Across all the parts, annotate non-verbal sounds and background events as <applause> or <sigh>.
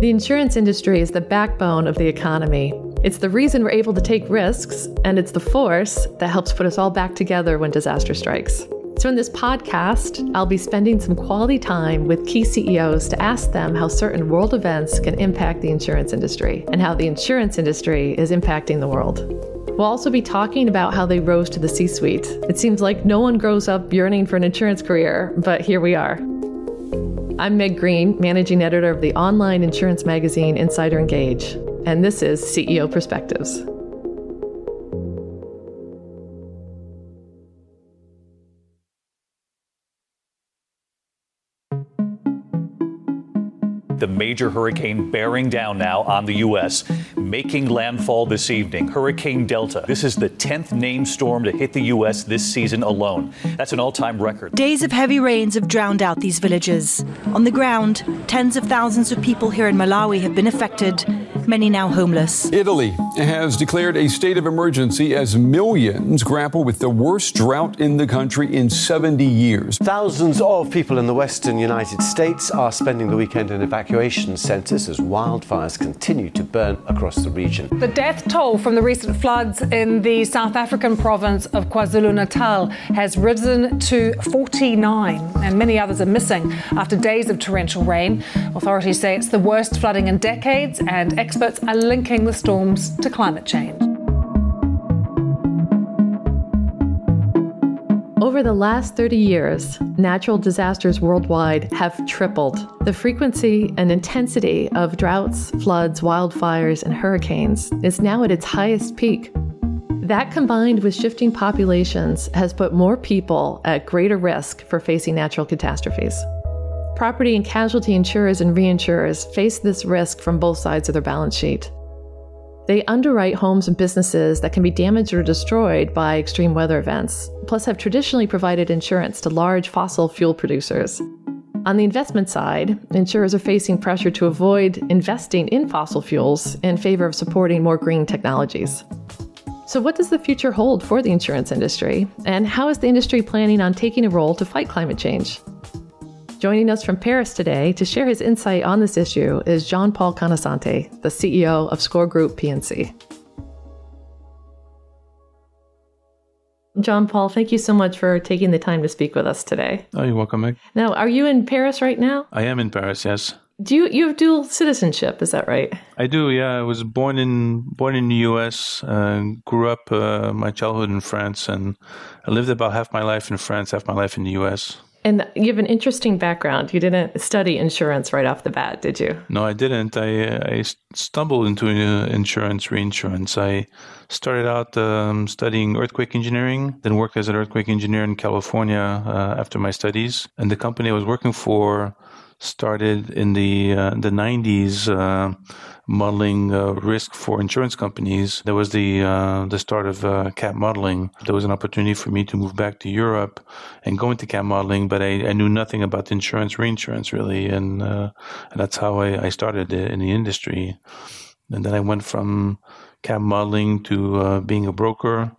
The insurance industry is the backbone of the economy. It's the reason we're able to take risks, and it's the force that helps put us all back together when disaster strikes. So, in this podcast, I'll be spending some quality time with key CEOs to ask them how certain world events can impact the insurance industry and how the insurance industry is impacting the world. We'll also be talking about how they rose to the C suite. It seems like no one grows up yearning for an insurance career, but here we are. I'm Meg Green, managing editor of the online insurance magazine Insider Engage, and this is CEO Perspectives. The major hurricane bearing down now on the U.S., making landfall this evening. Hurricane Delta. This is the 10th named storm to hit the U.S. this season alone. That's an all time record. Days of heavy rains have drowned out these villages. On the ground, tens of thousands of people here in Malawi have been affected, many now homeless. Italy has declared a state of emergency as millions grapple with the worst drought in the country in 70 years. Thousands of people in the western United States are spending the weekend in evacuation evacuation centres as wildfires continue to burn across the region. The death toll from the recent floods in the South African province of KwaZulu Natal has risen to 49, and many others are missing after days of torrential rain. Authorities say it's the worst flooding in decades, and experts are linking the storms to climate change. Over the last 30 years, natural disasters worldwide have tripled. The frequency and intensity of droughts, floods, wildfires, and hurricanes is now at its highest peak. That combined with shifting populations has put more people at greater risk for facing natural catastrophes. Property and casualty insurers and reinsurers face this risk from both sides of their balance sheet. They underwrite homes and businesses that can be damaged or destroyed by extreme weather events, plus, have traditionally provided insurance to large fossil fuel producers. On the investment side, insurers are facing pressure to avoid investing in fossil fuels in favor of supporting more green technologies. So, what does the future hold for the insurance industry? And how is the industry planning on taking a role to fight climate change? Joining us from Paris today to share his insight on this issue is Jean Paul Conoscente, the CEO of SCOR Group P&C. John Paul, thank you so much for taking the time to speak with us today. Oh, you're welcome, Meg. Now, are you in Paris right now? I am in Paris, yes. Do you you have dual citizenship? Is that right? I do. Yeah, I was born in born in the U.S. Uh, grew up uh, my childhood in France, and I lived about half my life in France, half my life in the U.S. And you have an interesting background. You didn't study insurance right off the bat, did you? No, I didn't. I, I stumbled into uh, insurance, reinsurance. I started out um, studying earthquake engineering, then worked as an earthquake engineer in California uh, after my studies. And the company I was working for started in the uh, the 90s uh, modeling uh, risk for insurance companies. There was the uh, the start of uh, cat modeling. There was an opportunity for me to move back to Europe and go into cat modeling, but I, I knew nothing about insurance, reinsurance really, and, and that's how I, I started in the industry. And then I went from cat modeling to being a broker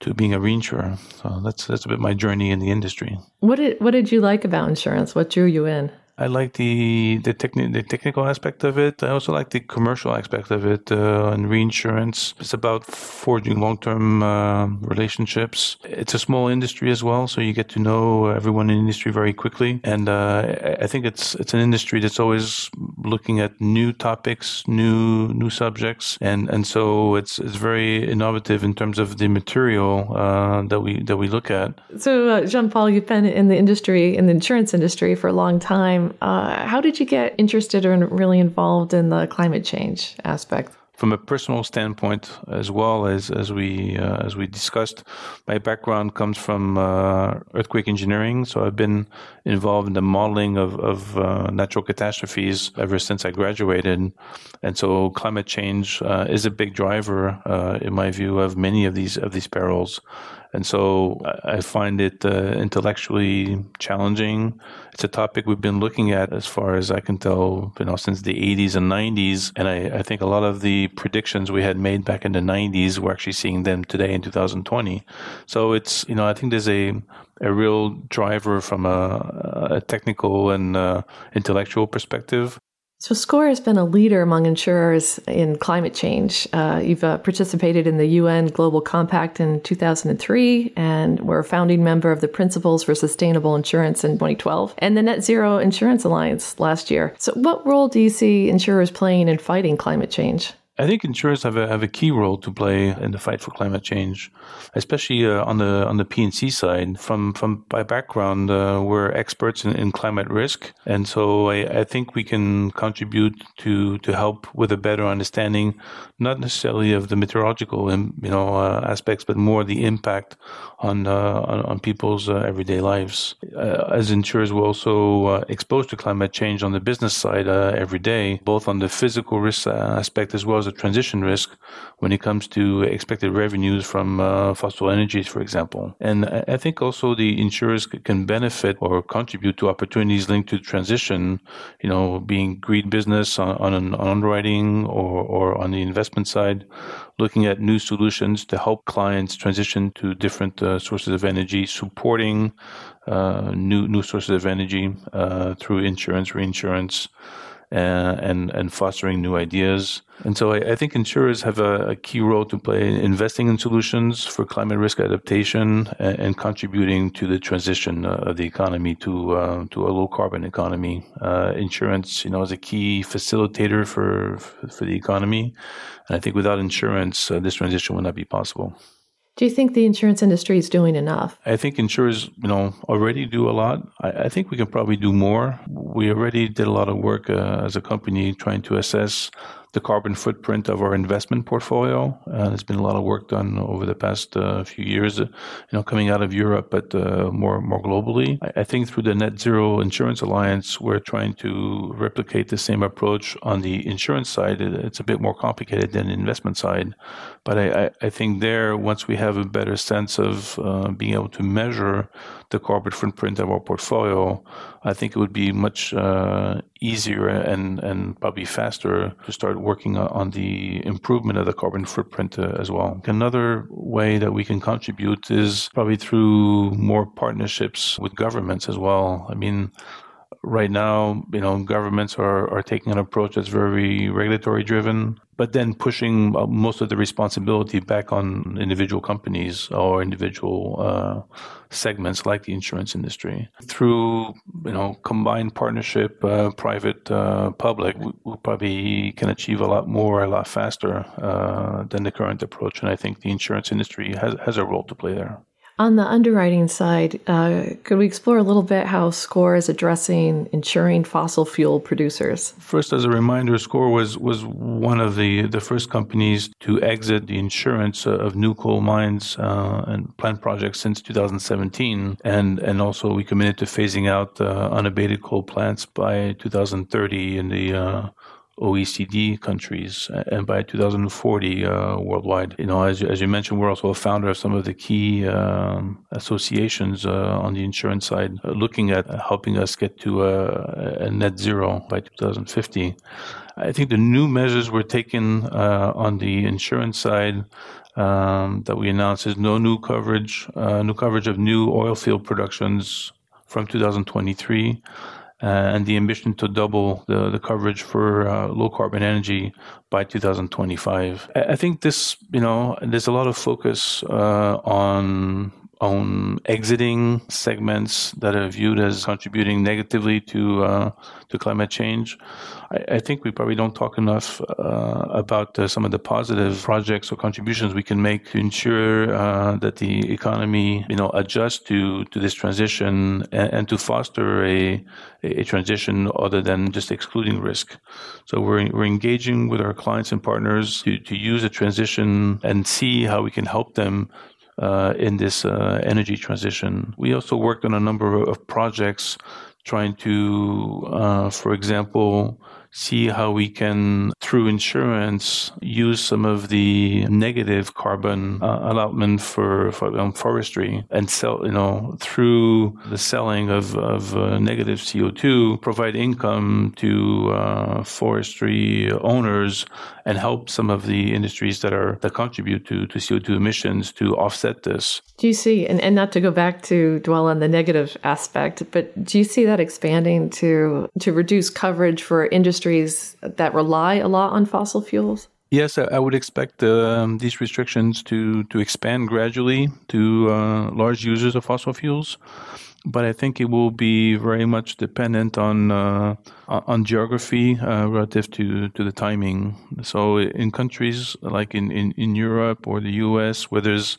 to being a reinsurer. So that's that's a bit my journey in the industry. What did what did you like about insurance? What drew you in? I like the the, techni- the technical aspect of it. I also like the commercial aspect of it uh, and reinsurance. It's about forging long term uh, relationships. It's a small industry as well, so you get to know everyone in the industry very quickly. And uh, I think it's it's an industry that's always looking at new topics, new new subjects, and and so it's it's very innovative in terms of the material uh, that we that we look at. So uh, Jean Paul, you've been in the industry in the insurance industry for a long time time. Uh, how did you get interested or really involved in the climate change aspect? From a personal standpoint, as well as as we uh, as we discussed, my background comes from uh, earthquake engineering. So I've been involved in the modeling of, of uh, natural catastrophes ever since I graduated, and so climate change uh, is a big driver, uh, in my view, of many of these of these perils. And so I find it uh, intellectually challenging. It's a topic we've been looking at as far as I can tell, you know, since the 80s and 90s. And I, I think a lot of the predictions we had made back in the 90s, we're actually seeing them today in 2020. So it's, you know, I think there's a, a real driver from a, a technical and uh, intellectual perspective. So, SCOR has been a leader among insurers in climate change. Uh, you've uh, participated in the UN Global Compact in 2003 and were a founding member of the Principles for Sustainable Insurance in 2012 and the Net Zero Insurance Alliance last year. So, what role do you see insurers playing in fighting climate change? I think insurers have a have a key role to play in the fight for climate change, especially uh, on the on the P&C side. From from my background, uh, we're experts in, in, climate risk, and so I, I, think we can contribute to to help with a better understanding, not necessarily of the meteorological you know uh, aspects, but more the impact on uh, on, on, people's uh, everyday lives. Uh, as insurers, we're also exposed to climate change on the business side every day, both on the physical risk aspect as well as a transition risk when it comes to expected revenues from uh, fossil energies, for example. And I think also the insurers can benefit or contribute to opportunities linked to transition, you know, being green business on, on, underwriting or, or on the investment side, looking at new solutions to help clients transition to different uh, sources of energy, supporting uh, new new sources of energy uh, through insurance, reinsurance, and and fostering new ideas. And so I, I think insurers have a, a, key role to play in investing in solutions for climate risk adaptation and, and contributing to the transition uh, of the economy to uh, to a low carbon economy. Uh, insurance, you know, is a key facilitator for for the economy, and I think without insurance, uh, this transition would not be possible. Do you think the insurance industry is doing enough? I think insurers, you know, already do a lot. I, I think we can probably do more. We already did a lot of work uh, as a company trying to assess the carbon footprint of our investment portfolio. Uh, there's been a lot of work done over the past uh, few years, uh, you know, coming out of Europe, but uh, more more globally. I, I, think through the Net Zero Insurance Alliance, we're trying to replicate the same approach on the insurance side. It's a bit more complicated than the investment side, but I, I think there, once we have a better sense of uh, being able to measure the carbon footprint of our portfolio, I think it would be much uh, easier and, and probably faster to start working on the improvement of the carbon footprint uh, as well. Another way that we can contribute is probably through more partnerships with governments as well. I mean, right now, you know, governments are, are taking an approach that's very regulatory driven, but then pushing uh, most of the responsibility back on individual companies or individual uh, segments like the insurance industry. Through, you know, combined partnership, uh, private, uh, public, we, we, probably can achieve a lot more, a lot faster uh, than the current approach. And I think the insurance industry has, has a role to play there. On the underwriting side, uh, could we explore a little bit how SCOR is addressing insuring fossil fuel producers? First, as a reminder, SCOR was, was one of the, the first companies to exit the insurance of new coal mines uh, and plant projects since 2017. And, and also, we committed to phasing out uh, unabated coal plants by 2030 in the uh, OECD countries, and by 2040 uh, worldwide. You know, as, as you mentioned, we're also a founder of some of the key um, associations uh, on the insurance side, uh, looking at helping us get to a, a, net zero by 2050. I think the new measures we're taking uh, on the insurance side um, that we announced is no new coverage, uh, new coverage of new oil field productions from 2023. Uh, and the ambition to double the, the coverage for uh, low carbon energy by 2025. I think this, you know, there's a lot of focus uh, on on exiting segments that are viewed as contributing negatively to uh, to climate change. I, I, think we probably don't talk enough uh, about uh, some of the positive projects or contributions we can make to ensure uh, that the economy, you know, adjusts to to this transition and, and, to foster a a transition other than just excluding risk. So we're we're engaging with our clients and partners to to use a transition and see how we can help them uh, in this uh, energy transition. We also worked on a number of projects trying to, uh, for example, see how we can, through insurance, use some of the negative carbon uh, allotment for, for um, forestry and sell, you know, through the selling of, of uh, negative CO2, provide income to uh, forestry owners and help some of the industries that are that contribute to, to CO2 emissions to offset this. Do you see, and, and not to go back to dwell on the negative aspect, but do you see that expanding to to reduce coverage for industry industries that rely a lot on fossil fuels? Yes, I would expect um, these restrictions to, to expand gradually to uh, large users of fossil fuels but I think it will be very much dependent on uh, on geography uh, relative to, to the timing. So in countries like in, in, in Europe or the US where there's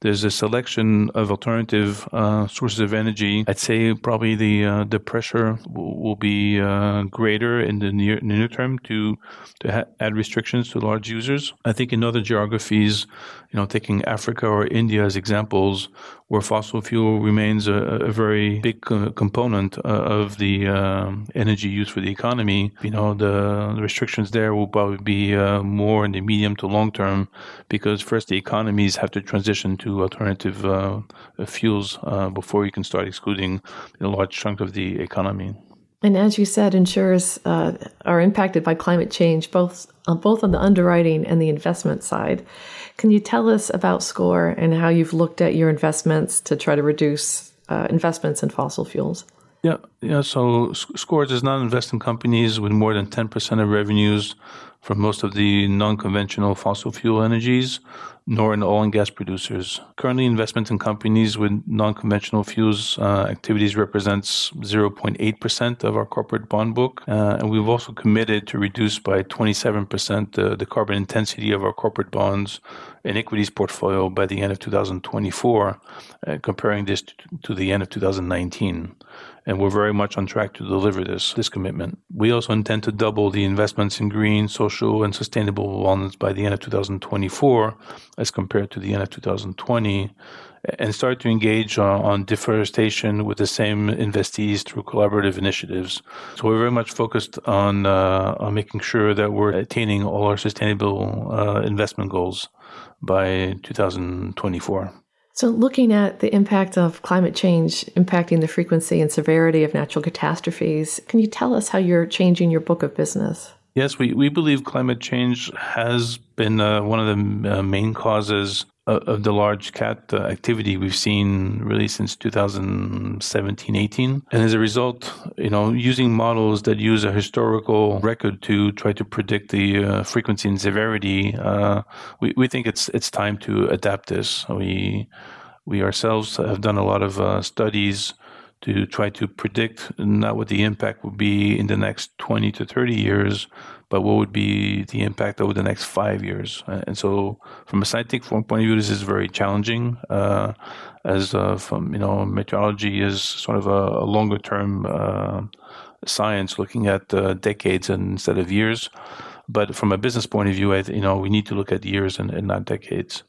there's a selection of alternative uh, sources of energy. I'd say probably the uh, the pressure will, will be uh, greater in the near, near term to to ha- add restrictions to large users. I think in other geographies, you know, taking Africa or India as examples, where fossil fuel remains a, a very big co- component uh, of the energy use for the economy, you know, the, restrictions there will probably be uh, more in the medium to long term because first the economies have to transition to alternative uh, fuels uh, before you can start excluding a large chunk of the economy. And as you said, insurers uh, are impacted by climate change, both uh, both on the underwriting and the investment side. Can you tell us about SCOR and how you've looked at your investments to try to reduce uh, investments in fossil fuels? Yeah, yeah. So SCOR does not invest in companies with more than ten percent of revenues from most of the non-conventional fossil fuel energies nor in oil and gas producers. Currently, investment in companies with non-conventional fuels uh, activities represents 0.8% of our corporate bond book, uh, and we've also committed to reduce by 27% uh, the carbon intensity of our corporate bonds and equities portfolio by the end of 2024, uh, comparing this to the end of 2019 and we're very much on track to deliver this this commitment. We also intend to double the investments in green, social, and sustainable bonds by the end of 2024, as compared to the end of 2020, and start to engage on, on deforestation with the same investees through collaborative initiatives. So we're very much focused on uh, on making sure that we're attaining all our sustainable uh, investment goals by 2024. So, looking at the impact of climate change impacting the frequency and severity of natural catastrophes, can you tell us how you're changing your book of business? Yes, we, we believe climate change has been uh, one of the uh, main causes of, the large cat uh, activity we've seen really since 2017 18. And as a result, you know, using models that use a historical record to try to predict the uh, frequency and severity, uh, we, we think it's it's time to adapt this. We we ourselves have done a lot of uh, studies to try to predict not what the impact would be in the next 20 to 30 years, but what would be the impact over the next five years. And so, from a scientific point of view, this is very challenging, uh, as uh, from you know, meteorology is sort of a, a longer term uh, science, looking at uh, decades instead of years. But from a business point of view, I, you know, we need to look at years and, and not decades.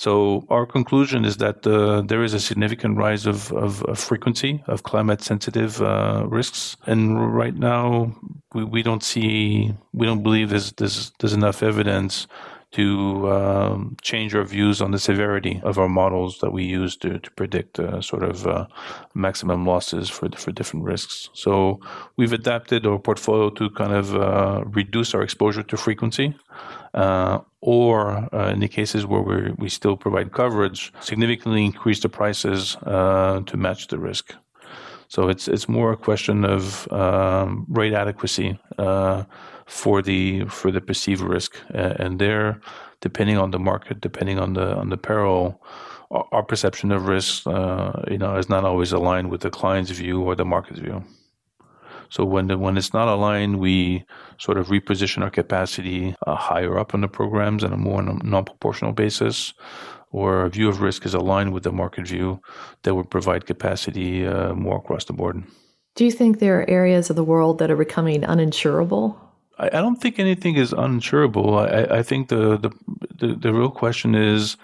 So our conclusion is that uh, there is a significant rise of, of, of frequency of climate sensitive uh, risks, and right now we, we don't see we don't believe there's there's, there's enough evidence to um, change our views on the severity of our models that we use to, to predict uh, sort of uh, maximum losses for for different risks. So we've adapted our portfolio to kind of uh, reduce our exposure to frequency uh, or uh, in the cases where we we still provide coverage, significantly increase the prices uh, to match the risk. So it's it's more a question of um, rate adequacy uh, for the for the perceived risk, and there, depending on the market, depending on the on the peril, our perception of risk, uh, you know, is not always aligned with the client's view or the market's view. So when the, when it's not aligned, we sort of reposition our capacity uh, higher up in the programs on a more non-proportional basis, or a view of risk is aligned with the market view that would provide capacity uh, more across the board. Do you think there are areas of the world that are becoming uninsurable? I, I don't think anything is uninsurable. I, I think the, the, the the real question is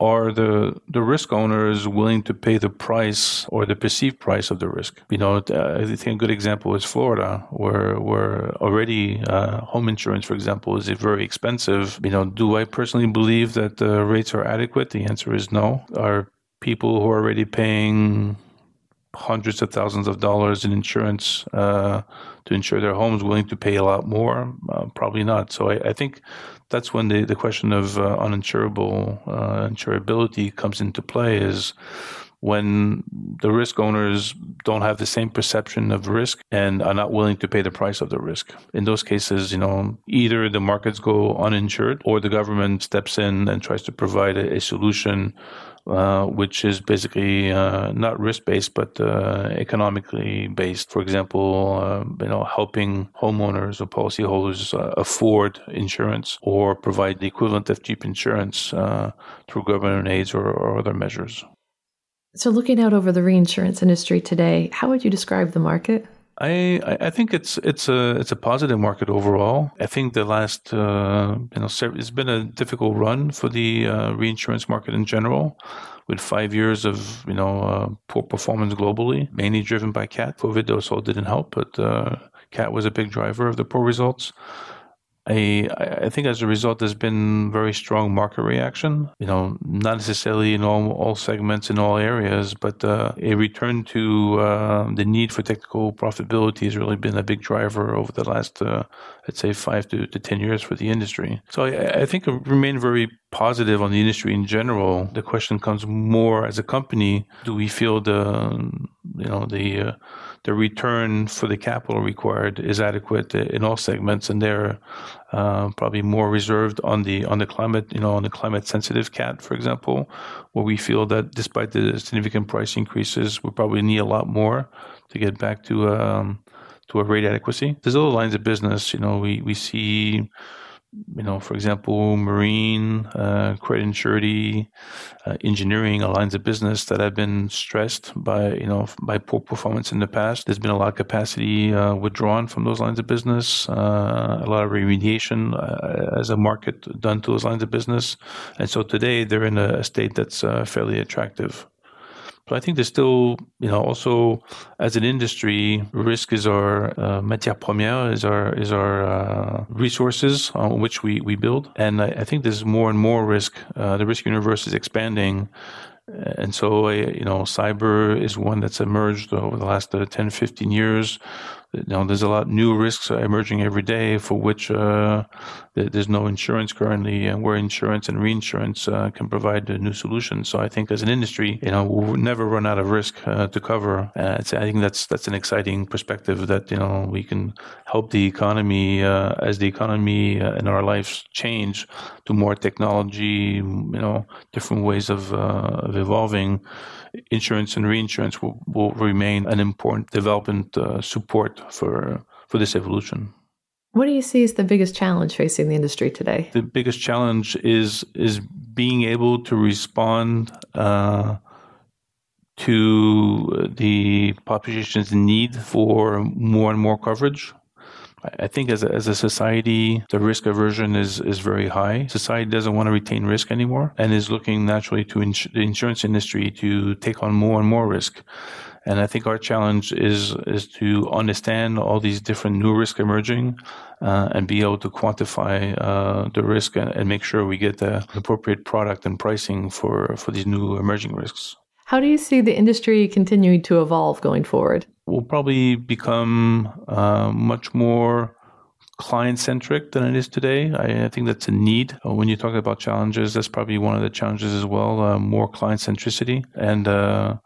are the the risk owners willing to pay the price or the perceived price of the risk? You know, uh, I think a good example is Florida, where where already uh, home insurance, for example, is very expensive. You know, do I personally believe that the rates are adequate? The answer is no. Are people who are already paying hundreds of thousands of dollars in insurance uh, to insure their homes willing to pay a lot more? Uh, probably not. So I, I, think that's when the, the question of uh, uninsurable uh, insurability comes into play is when the risk owners don't have the same perception of risk and are not willing to pay the price of the risk. In those cases, you know, either the markets go uninsured or the government steps in and tries to provide a, a solution uh, which is basically uh, not risk based but uh, economically based. For example, uh, you know, helping homeowners or policyholders uh, afford insurance or provide the equivalent of cheap insurance through government aids or, or other measures. So, looking out over the reinsurance industry today, how would you describe the market? I, I think it's it's a it's a positive market overall. I think the last uh, you know it's been a difficult run for the uh, reinsurance market in general, with five years of you know uh, poor performance globally, mainly driven by cat. COVID also didn't help, but uh, cat was a big driver of the poor results. I, I think as a result, there's been very strong market reaction. You know, not necessarily in all, all segments in all areas, but uh, a return to uh, the need for technical profitability has really been a big driver over the last, uh, I'd say, five to, to ten years for the industry. So I, I think I remain very positive on the industry in general. The question comes more as a company: Do we feel the, you know, the uh, the return for the capital required is adequate in all segments, and they're uh, probably more reserved on the on the climate, you know, on the climate sensitive cat, for example, where we feel that despite the significant price increases, we probably need a lot more to get back to um, to a rate adequacy. There's other lines of business, you know, we we see you know, for example, marine, uh, credit and surety, uh, engineering are lines of business that have been stressed by, you know, by poor performance in the past. There's been a lot of capacity uh, withdrawn from those lines of business, uh, a lot of remediation uh, as a market done to those lines of business. And so today they're in a state that's uh, fairly attractive. But I think there's still, you know, also as an industry, risk is our uh, matière première, is our is our uh, resources on which we, we build. And I, I think there's more and more risk. Uh, the risk universe is expanding. And so, you know, cyber is one that's emerged over the last uh, 10, 15 years you know, there's a lot of new risks emerging every day for which uh, there's no insurance currently, and where insurance and reinsurance uh, can provide new solutions. So I think as an industry, you know, we'll never run out of risk uh, to cover. I think that's that's an exciting perspective that you know we can help the economy uh, as the economy uh, and our lives change to more technology, you know, different ways of uh, of evolving insurance and reinsurance will, will remain an important development uh, support for for this evolution. What do you see as the biggest challenge facing the industry today? The biggest challenge is is being able to respond uh, to the population's need for more and more coverage. I think as a, as a society, the risk aversion is, is very high. Society doesn't want to retain risk anymore and is looking naturally to ins- the insurance industry to take on more and more risk. And I think our challenge is is to understand all these different new risks emerging uh, and be able to quantify uh, the risk and, and, make sure we get the appropriate product and pricing for, for these new emerging risks. How do you see the industry continuing to evolve going forward? We'll probably become uh, much more client centric than it is today. I, I, think that's a need. Uh, when you talk about challenges, that's probably one of the challenges as well. Uh, more client centricity and uh,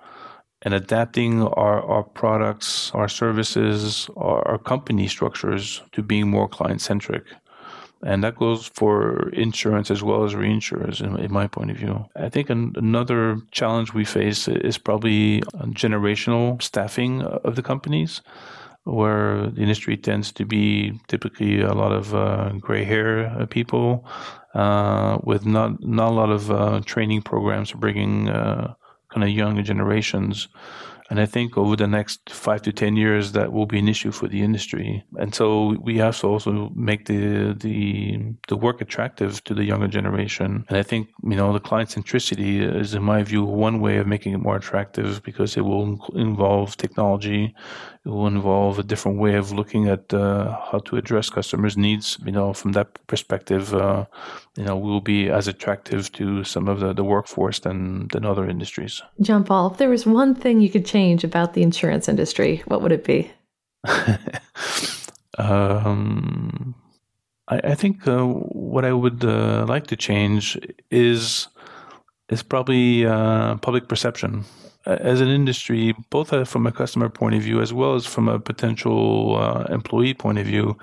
and adapting our, our products, our services, our, our company structures to being more client centric. And that goes for insurance as well as reinsurers, in, my point of view. I think an, another challenge we face is probably generational staffing of the companies, where the industry tends to be typically a lot of uh, gray hair uh, people uh, with not, not a lot of uh, training programs bringing uh, kind of younger generations and I think over the next five to 10 years, that will be an issue for the industry. And so we have to also make the, the, the work attractive to the younger generation. And I think, you know, the client centricity is, in my view, one way of making it more attractive because it will involve technology. It will involve a different way of looking at uh, how to address customers' needs. You know, from that perspective, uh, you know, we will be as attractive to some of the, the workforce than, than other industries. Jean Paul, if there was one thing you could change about the insurance industry, what would it be? <laughs> um, I, I, think uh, what I would uh, like to change is is probably uh, public perception. As an industry, both from a customer point of view as well as from a potential uh, employee point of view,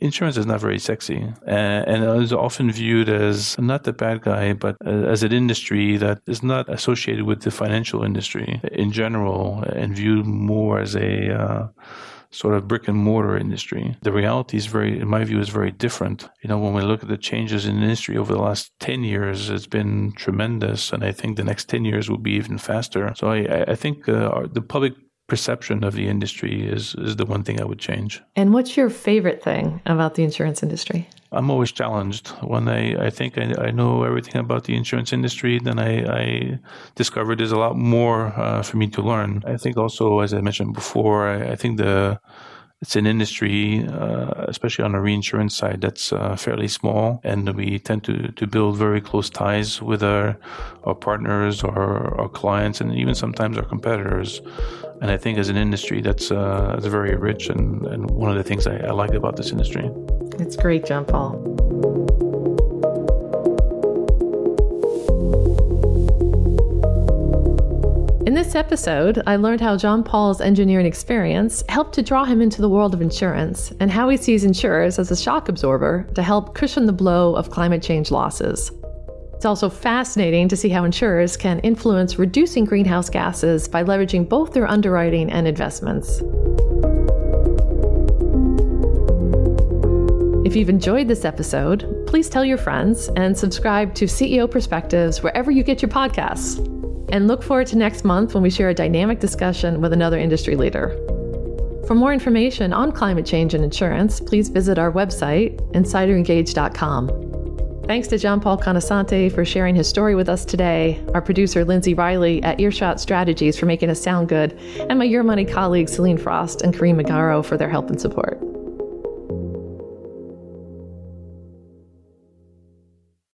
insurance is not very sexy. And is often viewed as not the bad guy, but as an industry that is not associated with the financial industry in general and viewed more as a uh, sort of brick and mortar industry. The reality is very, in my view, is very different. You know, when we look at the changes in the industry over the last 10 years, it's been tremendous. And I think the next 10 years will be even faster. So I, I think uh, the public perception of the industry is is the one thing I would change. And what's your favorite thing about the insurance industry? I'm always challenged when I, I think I, I know everything about the insurance industry. Then I, I discover there's a lot more uh, for me to learn. I think also, as I mentioned before, I, I think the it's an industry, uh, especially on the reinsurance side, that's uh, fairly small, and we tend to, to build very close ties with our our partners, our our clients, and even sometimes our competitors. And I think as an industry, that's uh, that's very rich, and, and one of the things I, I like about this industry. It's great, John Paul. In this episode, I learned how John Paul's engineering experience helped to draw him into the world of insurance and how he sees insurers as a shock absorber to help cushion the blow of climate change losses. It's also fascinating to see how insurers can influence reducing greenhouse gases by leveraging both their underwriting and investments. If you've enjoyed this episode, please tell your friends and subscribe to CEO Perspectives wherever you get your podcasts. And look forward to next month when we share a dynamic discussion with another industry leader. For more information on climate change and insurance, please visit our website, insiderengage.com. Thanks to Jean Paul Conoscente for sharing his story with us today, our producer Lindsay Riley at Earshot Strategies for making us sound good, and my Euromoney colleagues Celine Frost and Kareem Magaro for their help and support.